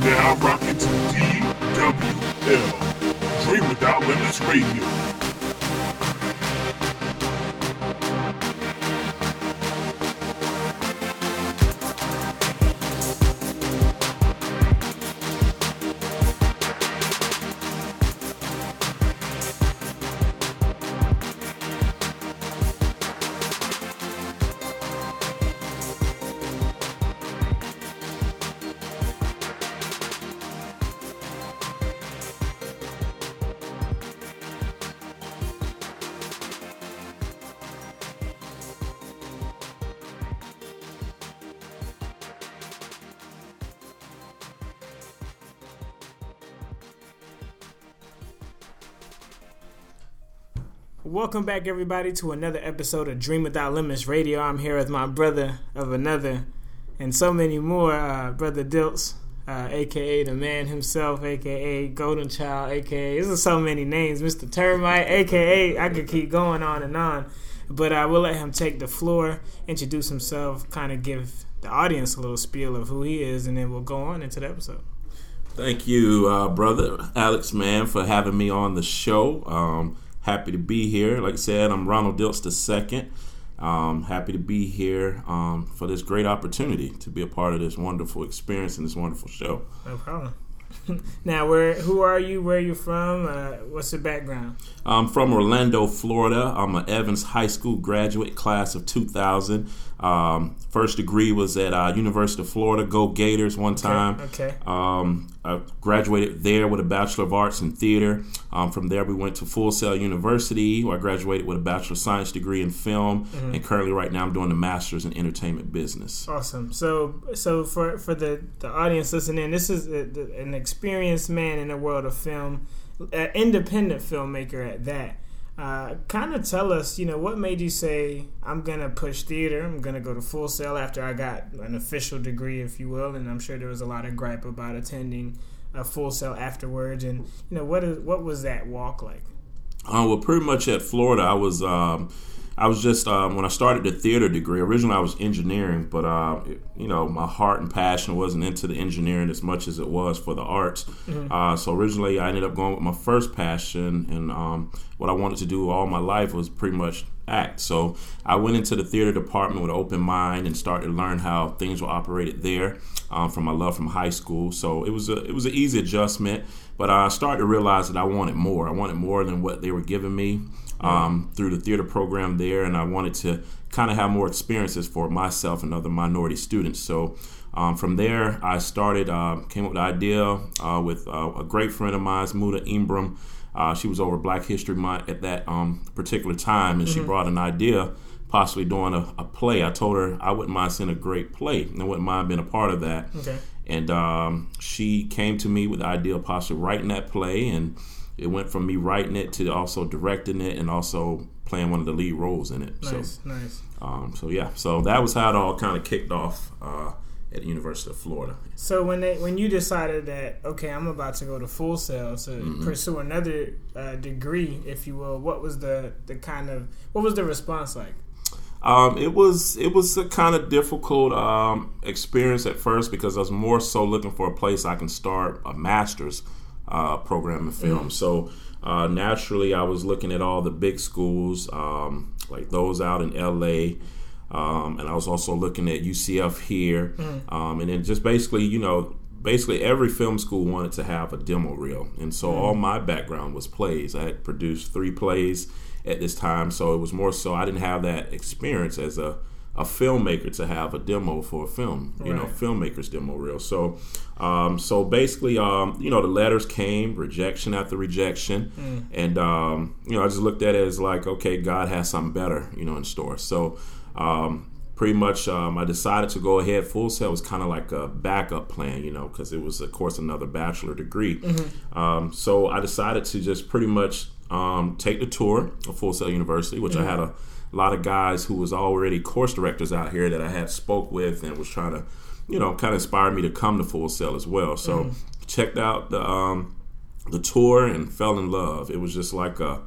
now rocking to DWL, Dream Without Limits Radio. Welcome back, everybody, to another episode of Dream Without Limits Radio. I'm here with my brother of another and so many more, uh, Brother Dilts, uh, aka the man himself, aka Golden Child, aka this is so many names, Mr. Termite, aka I could keep going on and on, but I will let him take the floor, introduce himself, kind of give the audience a little spiel of who he is, and then we'll go on into the episode. Thank you, uh, brother Alex, man, for having me on the show. Um, happy to be here. Like I said, I'm Ronald Dilts II. Um, happy to be here um, for this great opportunity to be a part of this wonderful experience and this wonderful show. No problem. now, where who are you? Where are you from? Uh, what's your background? I'm from Orlando, Florida. I'm an Evans High School graduate, class of 2000. Um, first degree was at uh, University of Florida. Go Gators! One time. Okay. okay. Um, I graduated there with a Bachelor of Arts in Theater. Um, from there, we went to Full Sail University, where I graduated with a Bachelor of Science degree in film. Mm-hmm. And currently, right now, I'm doing the Master's in Entertainment Business. Awesome. So, so for for the the audience listening, this is a, an experienced man in the world of film, an independent filmmaker at that. Uh, kind of tell us, you know, what made you say, I'm to push theater, I'm to go to Full Sail after I got an official degree, if you will, and I'm sure there was a lot of gripe about attending a Full Sail afterwards. And, you know, what is what was that walk like? Uh, well, pretty much at Florida, I was. Um, I was just um, when I started the theater degree. Originally, I was engineering, but uh, you know, my heart and passion wasn't into the engineering as much as it was for the arts. Mm-hmm. Uh, so originally, I ended up going with my first passion, and um, what I wanted to do all my life was pretty much act. So I went into the theater department with an open mind and started to learn how things were operated there um, from my love from high school. So it was a it was an easy adjustment, but I started to realize that I wanted more. I wanted more than what they were giving me um, through the theater program there, and I wanted to kind of have more experiences for myself and other minority students. So um, from there, I started, uh, came up with the idea uh, with uh, a great friend of mine, Muda Imbram. Uh, she was over Black History Month at that um, particular time, and mm-hmm. she brought an idea, possibly doing a, a, play. I told her I wouldn't mind seeing a great play, and I wouldn't mind being a part of that. Okay. And um, she came to me with the idea of possibly writing that play, and it went from me writing it to also directing it and also playing one of the lead roles in it. Nice, so, nice. Um, so yeah, so that was how it all kind of kicked off uh, at the University of Florida. So when they when you decided that okay, I'm about to go to Full Sail to mm-hmm. pursue another uh, degree, if you will, what was the the kind of what was the response like? Um, it was it was a kind of difficult um, experience at first because I was more so looking for a place I can start a master's uh, program in film. Mm. So uh, naturally, I was looking at all the big schools, um, like those out in LA. Um, and I was also looking at UCF here. Mm. Um, and then just basically, you know, basically every film school wanted to have a demo reel. And so mm. all my background was plays. I had produced three plays at this time. So it was more so I didn't have that experience as a a filmmaker to have a demo for a film, you right. know, filmmaker's demo reel. So, um, so basically, um, you know, the letters came, rejection after rejection, mm. and um, you know, I just looked at it as like, okay, God has something better, you know, in store. So, um, pretty much, um, I decided to go ahead. Full Sail was kind of like a backup plan, you know, because it was, of course, another bachelor degree. Mm-hmm. Um, so I decided to just pretty much take the tour of Full Sail University, which mm-hmm. I had a lot of guys who was already course directors out here that I had spoke with and was trying to, you know, kind of inspire me to come to Full Sail as well. So mm. checked out the um, the tour and fell in love. It was just like a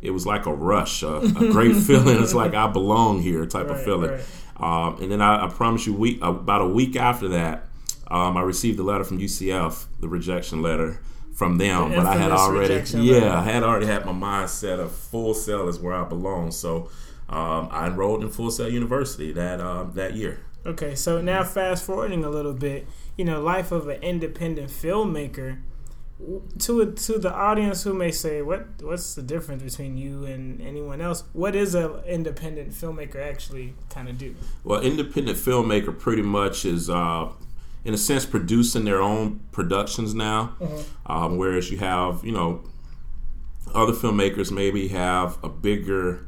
it was like a rush, a, a great feeling. It's like I belong here type right, of feeling. Right. Um, and then I, I, promise you, week about a week after that, um, I received a letter from UCF, the rejection letter from them, The but I had already, yeah, letter. I had already had my mindset of Full Sail is where I belong. So um, I enrolled in Full Sail University that um, that year. Okay, so now fast forwarding a little bit, you know, life of an independent filmmaker. To to the audience who may say, "What what's the difference between you and anyone else?" What is an independent filmmaker actually kind of do? Well, independent filmmaker pretty much is, uh, in a sense, producing their own productions now. Um, whereas you have, you know, other filmmakers maybe have a bigger,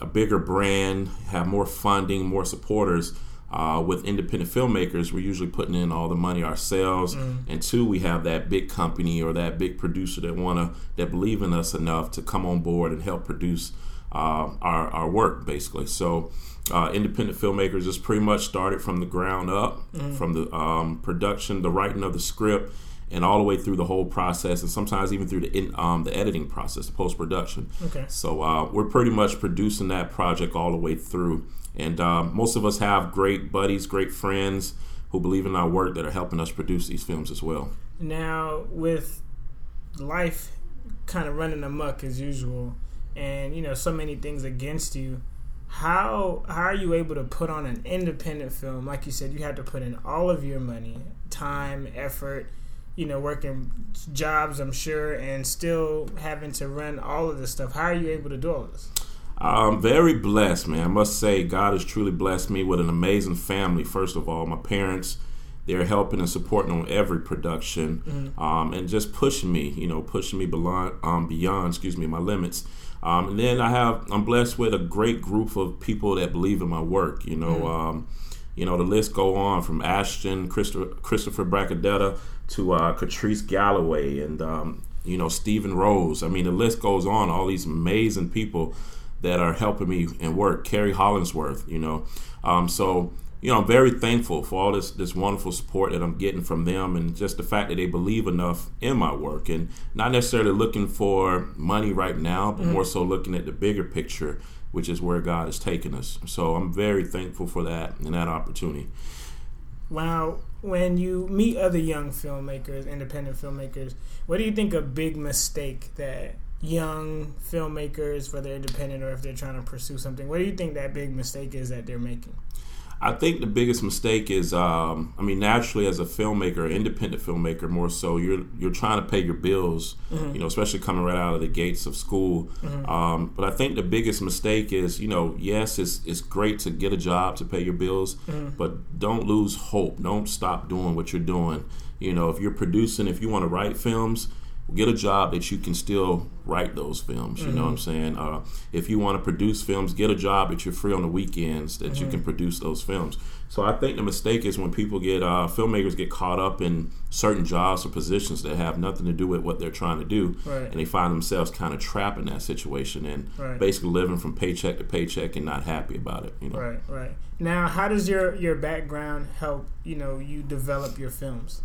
a bigger brand, have more funding, more supporters. Uh, with independent filmmakers, we're usually putting in all the money ourselves, and two, we have that big company or that big producer that wanna that believe in us enough to come on board and help produce our, our work basically. So, uh, independent filmmakers just pretty much started from the ground up, from the um, production, the writing of the script, and all the way through the whole process, and sometimes even through the in, um, the editing process, the post production. Okay. So uh, we're pretty much producing that project all the way through, and um, most of us have great buddies, great friends who believe in our work that are helping us produce these films as well. Now, with life kind of running amok as usual, and you know so many things against you, how how are you able to put on an independent film? Like you said, you had to put in all of your money, time, effort, you know, working jobs, I'm sure, and still having to run all of this stuff. How are you able to do all this? I'm very blessed, man. I must say, God has truly blessed me with an amazing family. First of all, my parents, they're helping and supporting on every production, um, and just pushing me, you know, pushing me beyond, um, beyond, excuse me, my limits. Um, and then I have, I'm blessed with a great group of people that believe in my work. You know, um, you know, the list go on from Ashton, Christopher, Christopher Bracadetta to uh, Catrice Galloway and um, you know Stephen Rose. I mean, the list goes on. All these amazing people that are helping me in work. Carrie Hollingsworth, you know. Um, so you know, I'm very thankful for all this this wonderful support that I'm getting from them, and just the fact that they believe enough in my work, and not necessarily looking for money right now, but more mm-hmm. so looking at the bigger picture, which is where God is taking us. So I'm very thankful for that and that opportunity. Wow, when you meet other young filmmakers, independent filmmakers, what do you think a big mistake that young filmmakers, whether independent or if they're trying to pursue something, what do you think that big mistake is that they're making? I think the biggest mistake is, um, I mean, naturally as a filmmaker, independent filmmaker, more so, you're you're trying to pay your bills, you know, especially coming right out of the gates of school. Um, but I think the biggest mistake is, you know, yes, it's it's great to get a job to pay your bills, but don't lose hope. Don't stop doing what you're doing. You know, if you're producing, if you want to write films, get a job that you can still write those films. You know what I'm saying? Uh, if you want to produce films, get a job that you're free on the weekends that you can produce those films. So I think the mistake is when people get uh, filmmakers get caught up in certain jobs or positions that have nothing to do with what they're trying to do, Right. and they find themselves kind of trapped in that situation and Right. basically living from paycheck to paycheck and not happy about it. You know. Right, right. Now, how does your your background help you know you develop your films?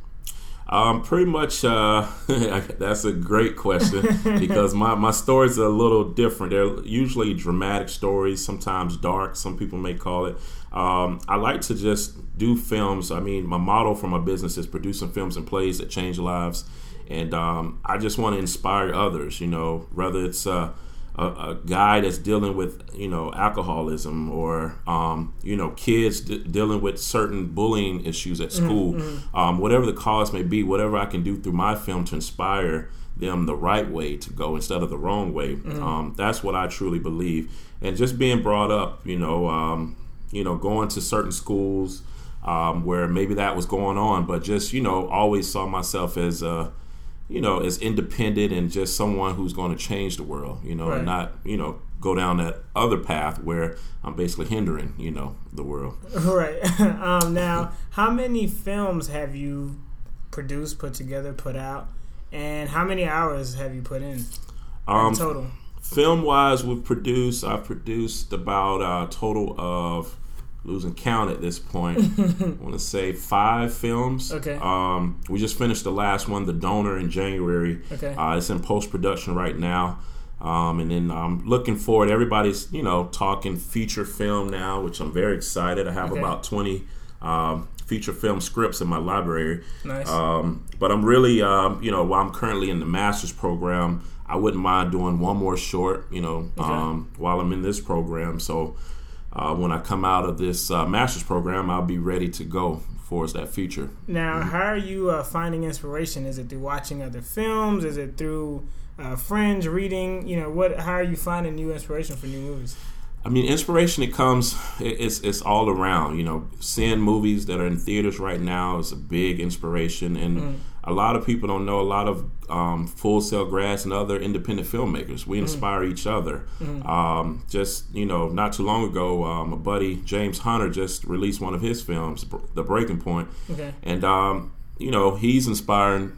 Um, pretty much. Uh, that's a great question because my my stories are a little different. They're usually dramatic stories, sometimes dark. Some people may call it. Um, I like to just do films. I mean, my model for my business is producing films and plays that change lives, and um, I just want to inspire others. You know, whether it's uh, a, a guy that's dealing with you know alcoholism or um, you know kids d- dealing with certain bullying issues at school. Um, whatever the cause may be whatever i can do through my film to inspire them the right way to go instead of the wrong way um, that's what i truly believe. And just being brought up you know um, you know going to certain schools um, where maybe that was going on but just you know always saw myself as a you know, as independent and just someone who's going to change the world, you know, Right. and not, you know, go down that other path where I'm basically hindering, you know, the world. Right. um, now, how many films have you produced, put together, put out, and how many hours have you put in Um, in total? film wise, we've produced, I've produced about a total of, losing count at this point, I want to say five films. Okay. Um, we just finished the last one, The Donor, in January. Okay. Uh, it's in post production right now. Um, and then I'm looking forward. Everybody's, you know, talking feature film now, which I'm very excited. I have Okay. about 20 um, feature film scripts in my library. Nice. Um, but I'm really, um, you know, while I'm currently in the master's program, I wouldn't mind doing one more short, you know, um, while I'm in this program. So uh, when I come out of this uh, master's program, I'll be ready to go for that feature. Now, how are you uh, finding inspiration? Is it through watching other films? Is it through uh, friends reading? You know, what? How are you finding new inspiration for new movies? I mean, inspiration it comes it's it's all around. You know, seeing movies that are in theaters right now is a big inspiration, and mm. a lot of people don't know. A lot of um, Full Sail grads and other independent filmmakers. We mm. inspire mm. each other. Mm. Um, just you know, not too long ago, um, a buddy James Hunter just released one of his films, The Breaking Point, okay. and um, you know he's inspiring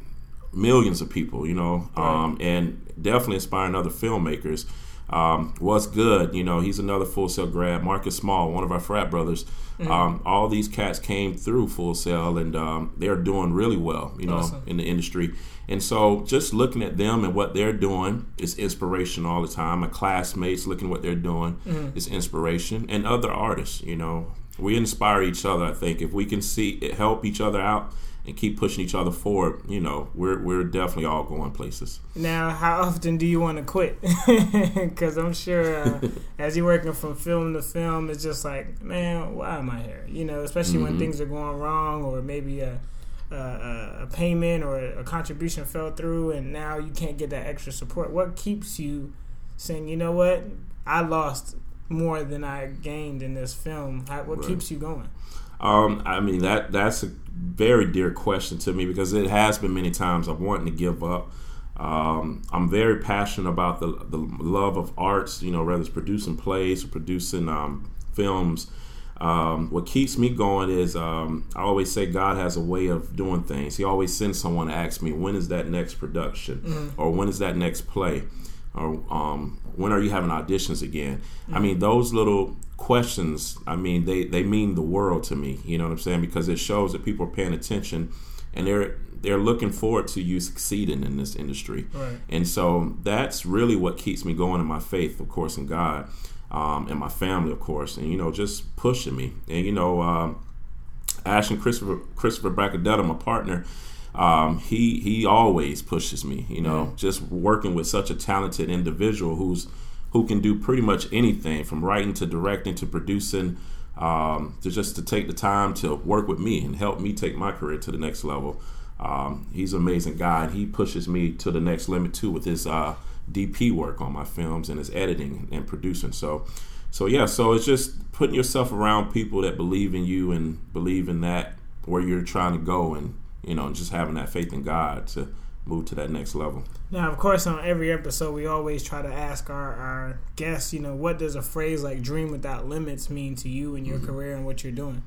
millions of people. You know, right. Um, and definitely inspiring other filmmakers. Um, what's good? You know, he's another Full Sail grad. Marcus Small, one of our frat brothers. Mm-hmm. Um, all these cats came through Full Sail, and um, they're doing really well. You know, awesome. in the industry. And so, just looking at them and what they're doing is inspiration all the time. My classmates looking at what they're doing mm-hmm. is inspiration, and other artists. You know, we inspire each other. I think if we can see it, help each other out and keep pushing each other forward, you know, we're we're definitely all going places. Now, how often do you want to quit? Because I'm sure uh, as you're working from film to film, it's just like, man, why am I here? You know, especially mm-hmm. when things are going wrong, or maybe a, a, a payment or a contribution fell through, and now you can't get that extra support. What keeps you saying, you know what, I lost more than I gained in this film? How, what right. keeps you going? Um, I mean that that's a very dear question to me because it has been many times I've wanted to give up. Um, I'm very passionate about the the love of arts. You know, whether it's producing plays or producing um, films. Um, what keeps me going is um, I always say God has a way of doing things. He always sends someone to ask me when is that next production mm-hmm. or when is that next play or um, when are you having auditions again? Mm-hmm. I mean, those little questions, I mean, they, they mean the world to me. You know what I'm saying? Because it shows that people are paying attention and they're they're looking forward to you succeeding in this industry. Right. And so that's really what keeps me going in my faith, of course, in God, um, and my family, of course, and you know, just pushing me. And you know, um, Ashton Christopher Christopher Bracadetta, my partner. Um, he he always pushes me, you know, mm-hmm. just working with such a talented individual who's who can do pretty much anything from writing to directing to producing um, to just to take the time to work with me and help me take my career to the next level. Um, he's an amazing guy, and he pushes me to the next limit too with his uh, DP work on my films and his editing and producing. So, so yeah, so it's just putting yourself around people that believe in you and believe in that where you're trying to go, and you know, just having that faith in God to move to that next level. Now, of course, on every episode, we always try to ask our, our guests, you know, what does a phrase like dream without limits mean to you in your mm-hmm. career and what you're doing?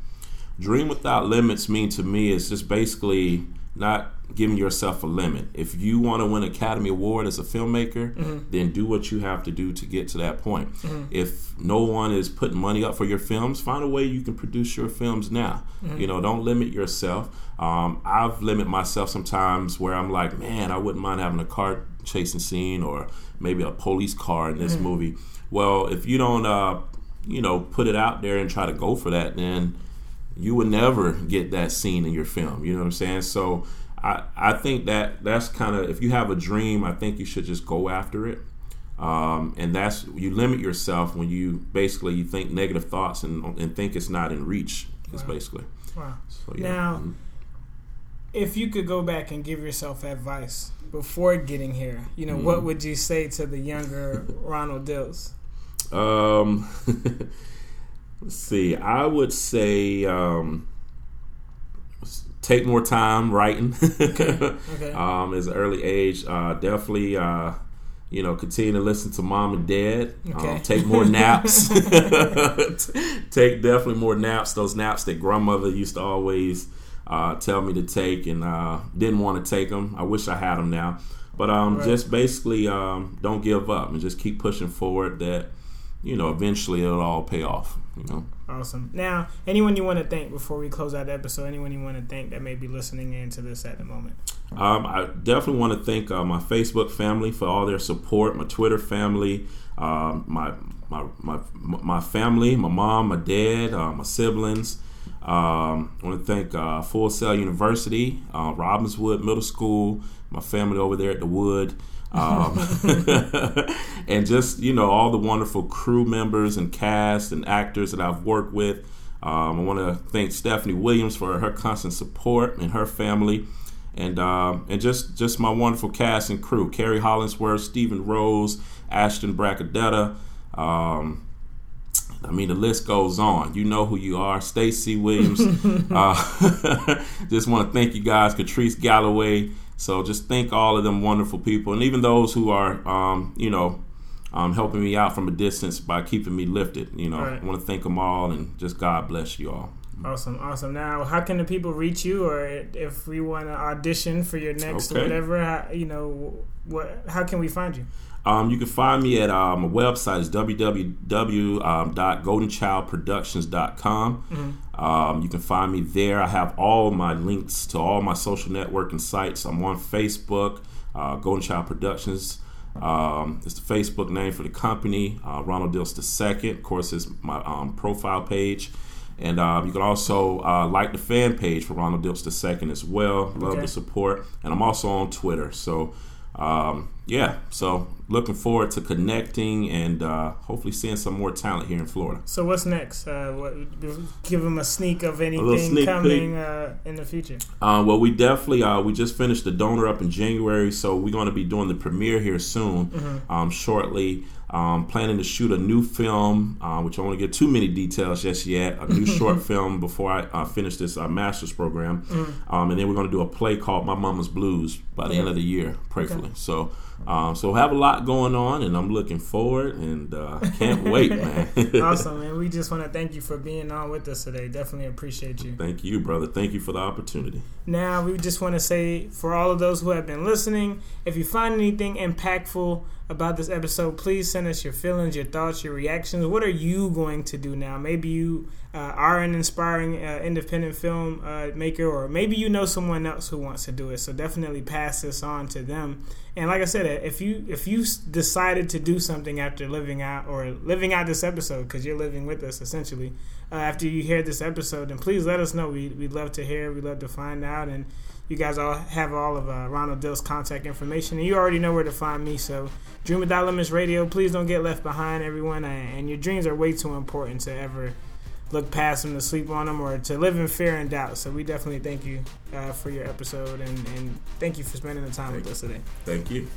Dream without limits mean to me is just basically not giving yourself a limit. If you want to win Academy Award as a filmmaker, mm-hmm. then do what you have to do to get to that point. Mm-hmm. If no one is putting money up for your films, find a way you can produce your films now. Mm-hmm. You know, don't limit yourself. Um, I've limited myself sometimes where I'm like, man, I wouldn't mind having a car chasing scene or maybe a police car in this mm-hmm. movie. Well, if you don't, uh, you know, put it out there and try to go for that, then you would never get that scene in your film. You know what I'm saying? So I, I think that that's kind of if you have a dream, I think you should just go after it. Um, and that's you limit yourself when you basically you think negative thoughts and and think it's not in reach. Is wow. basically. Wow. So, yeah. Now, mm-hmm. if you could go back and give yourself advice before getting here, you know, mm-hmm. what would you say to the younger Ronald Dilts? Um. Let's see. I would say um, take more time writing. okay. okay. Um, as an early age, uh, definitely. Uh, you know, continue to listen to mom and dad. Um, okay. Um, take more naps. take definitely more naps. Those naps that grandmother used to always uh, tell me to take, and uh, didn't want to take them. I wish I had them now. But um, right. just basically, um, don't give up and just keep pushing forward. That you know, eventually it'll all pay off. You know. Awesome. Now, anyone you want to thank before we close out the episode? Anyone you want to thank that may be listening into this at the moment? Um, I definitely want to thank uh, my Facebook family for all their support. My Twitter family, um, my my my my family, my mom, my dad, uh, my siblings. Um, I want to thank uh, Full Sail University, uh, Robinswood Middle School, my family over there at the Wood. Um, and just you know all the wonderful crew members and cast and actors that I've worked with. Um, I want to thank Stephanie Williams for her constant support and her family, and uh, and just just my wonderful cast and crew: Carrie Hollingsworth, Stephen Rose, Ashton Bracadetta. Um, I mean, the list goes on. You know who you are, Stacy Williams. uh, just want to thank you guys, Catrice Galloway. So just thank all of them wonderful people, and even those who are, um, you know, um, helping me out from a distance by keeping me lifted. You know, Right. I want to thank them all, and just God bless you all. Awesome, awesome. Now, how can the people reach you, or if we want to audition for your next Okay. whatever? How, you know, what? How can we find you? Um, you can find me at um, my website is www.goldenchildproductions.com. Um, you can find me there. I have all my links to all my social networking sites. I'm on Facebook, uh, Golden Child Productions. Um, it's the Facebook name for the company. Uh, Ronald Dilts II, of course, is my um, profile page. And um, you can also uh, like the fan page for Ronald Dilts II as well. Love Okay. the support. And I'm also on Twitter. So, um, yeah, so looking forward to connecting and uh, hopefully seeing some more talent here in Florida. So, what's next? Uh, what, give them a sneak of anything coming uh, in the future. Uh, well, we definitely uh, we just finished the donor up in January, so we're going to be doing the premiere here soon, um, shortly. Um, planning to shoot a new film, uh, which I won't get too many details just yet. A new short film before I uh, finish this uh, master's program, um, and then we're going to do a play called My Mama's Blues by the end of the year, prayerfully. So, um, so have a lot going on, and I'm looking forward and uh, can't wait, man. awesome, man. We just want to thank you for being on with us today. Definitely appreciate you. Thank you, brother. Thank you for the opportunity. Now, we just want to say for all of those who have been listening, if you find anything impactful about this episode, please send us your feelings, your thoughts, your reactions. What are you going to do now? Maybe you uh, are an inspiring uh, independent film uh, maker, or maybe you know someone else who wants to do it. So definitely pass this on to them. And like I said, if you if you decided to do something after living out or living out this episode, because you're living with us essentially, uh, after you hear this episode, then please let us know. We, we'd love to hear. We'd love to find out. And you guys all have all of uh, Ronald Dilts' contact information. And you already know where to find me. So, Dream Without Limits Radio, please don't get left behind, everyone. And and your dreams are way too important to ever look past them, to sleep on them, or to live in fear and doubt. So, we definitely thank you uh, for your episode. And, and thank you for spending the time with us today. Thank you.